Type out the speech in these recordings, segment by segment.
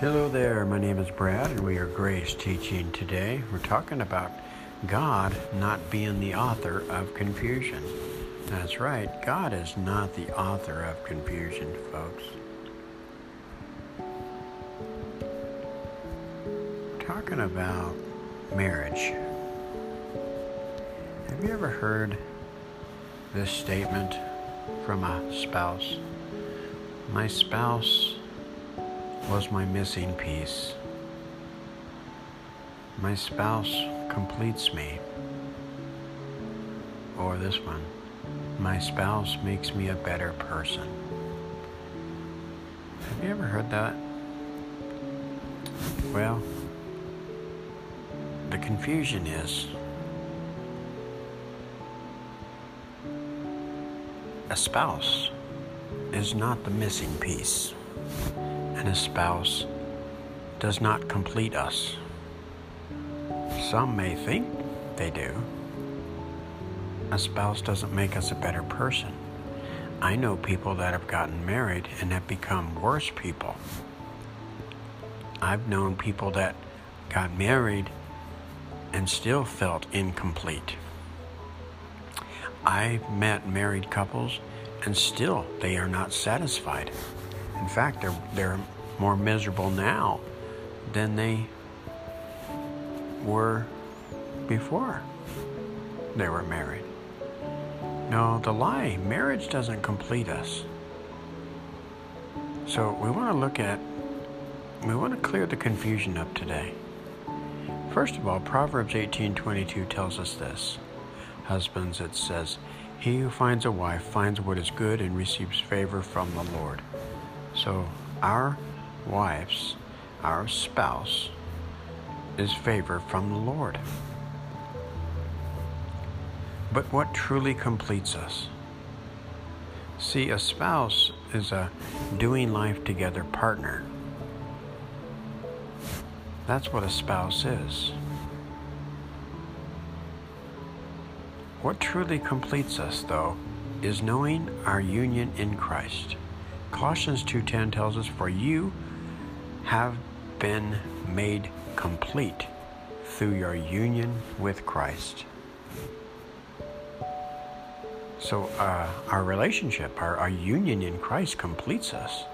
Hello there, my name is Brad, and we are Grace Teaching today. We're talking about God not being the author of confusion. That's right, God is not the author of confusion, folks. Talking about marriage. Have you ever heard this statement from a spouse? My spouse was my missing piece. My spouse completes me. Or this one, my spouse makes me a better person. Have you ever heard that? Well, the confusion is a spouse is not the missing piece and a spouse does not complete us. Some may think they do. A spouse doesn't make us a better person. I know people that have gotten married and have become worse people. I've known people that got married and still felt incomplete. I've met married couples and still they are not satisfied. In fact, they're, they're more miserable now than they were before they were married. No, the lie, marriage doesn't complete us. So we want to look at, we want to clear the confusion up today. First of all, Proverbs 18:22 tells us this. Husbands, it says, "He who finds a wife finds what is good and receives favor from the Lord." So our wives, our spouse, is favor from the Lord. But what truly completes us? See, a spouse is a doing life together partner. That's what a spouse is. What truly completes us, though, is knowing our union in Christ. Colossians 2:10 tells us for you have been made complete through your union with Christ. So uh, our relationship, our, our union in Christ completes us.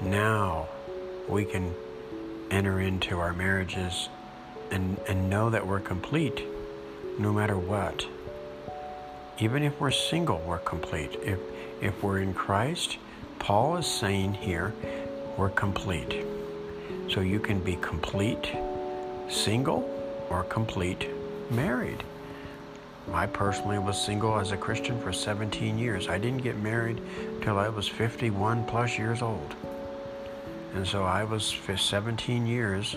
Now we can enter into our marriages and, and know that we're complete no matter what. Even if we're single, we're complete. If, if we're in Christ, Paul is saying here, we're complete. So you can be complete single or complete married. I personally was single as a Christian for 17 years. I didn't get married till I was 51 plus years old. And so I was 17 years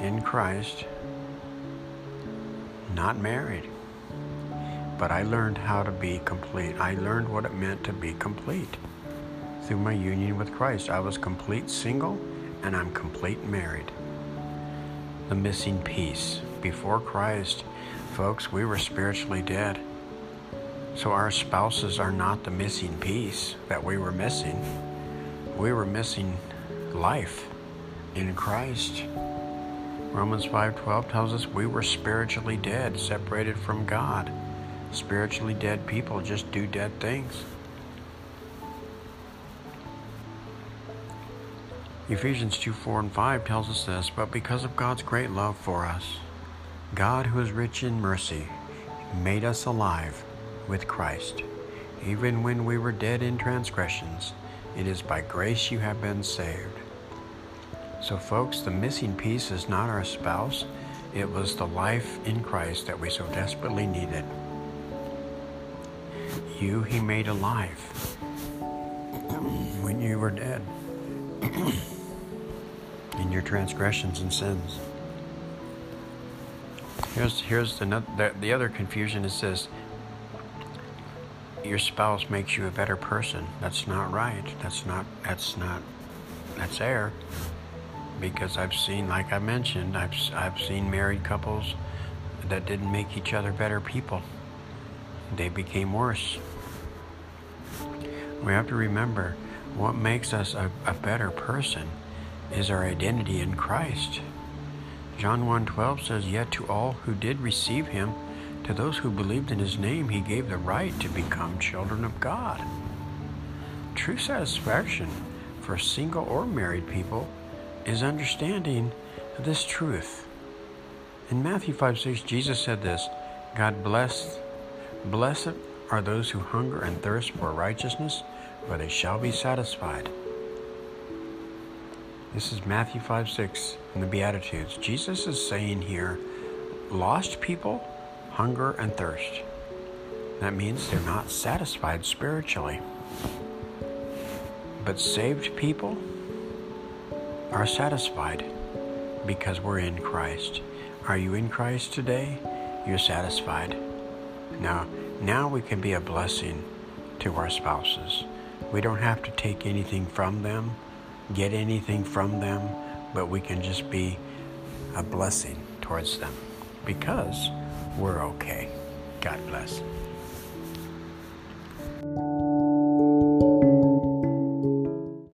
in Christ, not married. But I learned how to be complete. I learned what it meant to be complete through my union with Christ. I was complete single and I'm complete and married. The missing piece. Before Christ, folks, we were spiritually dead. So our spouses are not the missing piece that we were missing. We were missing life in Christ. Romans 5:12 tells us we were spiritually dead, separated from God. Spiritually dead people just do dead things. Ephesians 2 4 and 5 tells us this, but because of God's great love for us, God, who is rich in mercy, made us alive with Christ. Even when we were dead in transgressions, it is by grace you have been saved. So, folks, the missing piece is not our spouse, it was the life in Christ that we so desperately needed. You, He made alive when you were dead your transgressions and sins. Here's here's the, the the other confusion. It says your spouse makes you a better person. That's not right. That's not that's not that's air. Because I've seen, like I mentioned, I've I've seen married couples that didn't make each other better people. They became worse. We have to remember what makes us a, a better person is our identity in Christ. John 1:12 says, "Yet to all who did receive him, to those who believed in his name, he gave the right to become children of God." True satisfaction for single or married people is understanding this truth. In Matthew 5 6, Jesus said this God bless, blessed are those who hunger and thirst for righteousness, for they shall be satisfied. This is Matthew 5 6 in the Beatitudes. Jesus is saying here, lost people hunger and thirst. That means they're not satisfied spiritually. But saved people are satisfied because we're in Christ. Are you in Christ today? You're satisfied. Now, now we can be a blessing to our spouses. We don't have to take anything from them, get anything from them, but we can just be a blessing towards them because we're okay. God bless.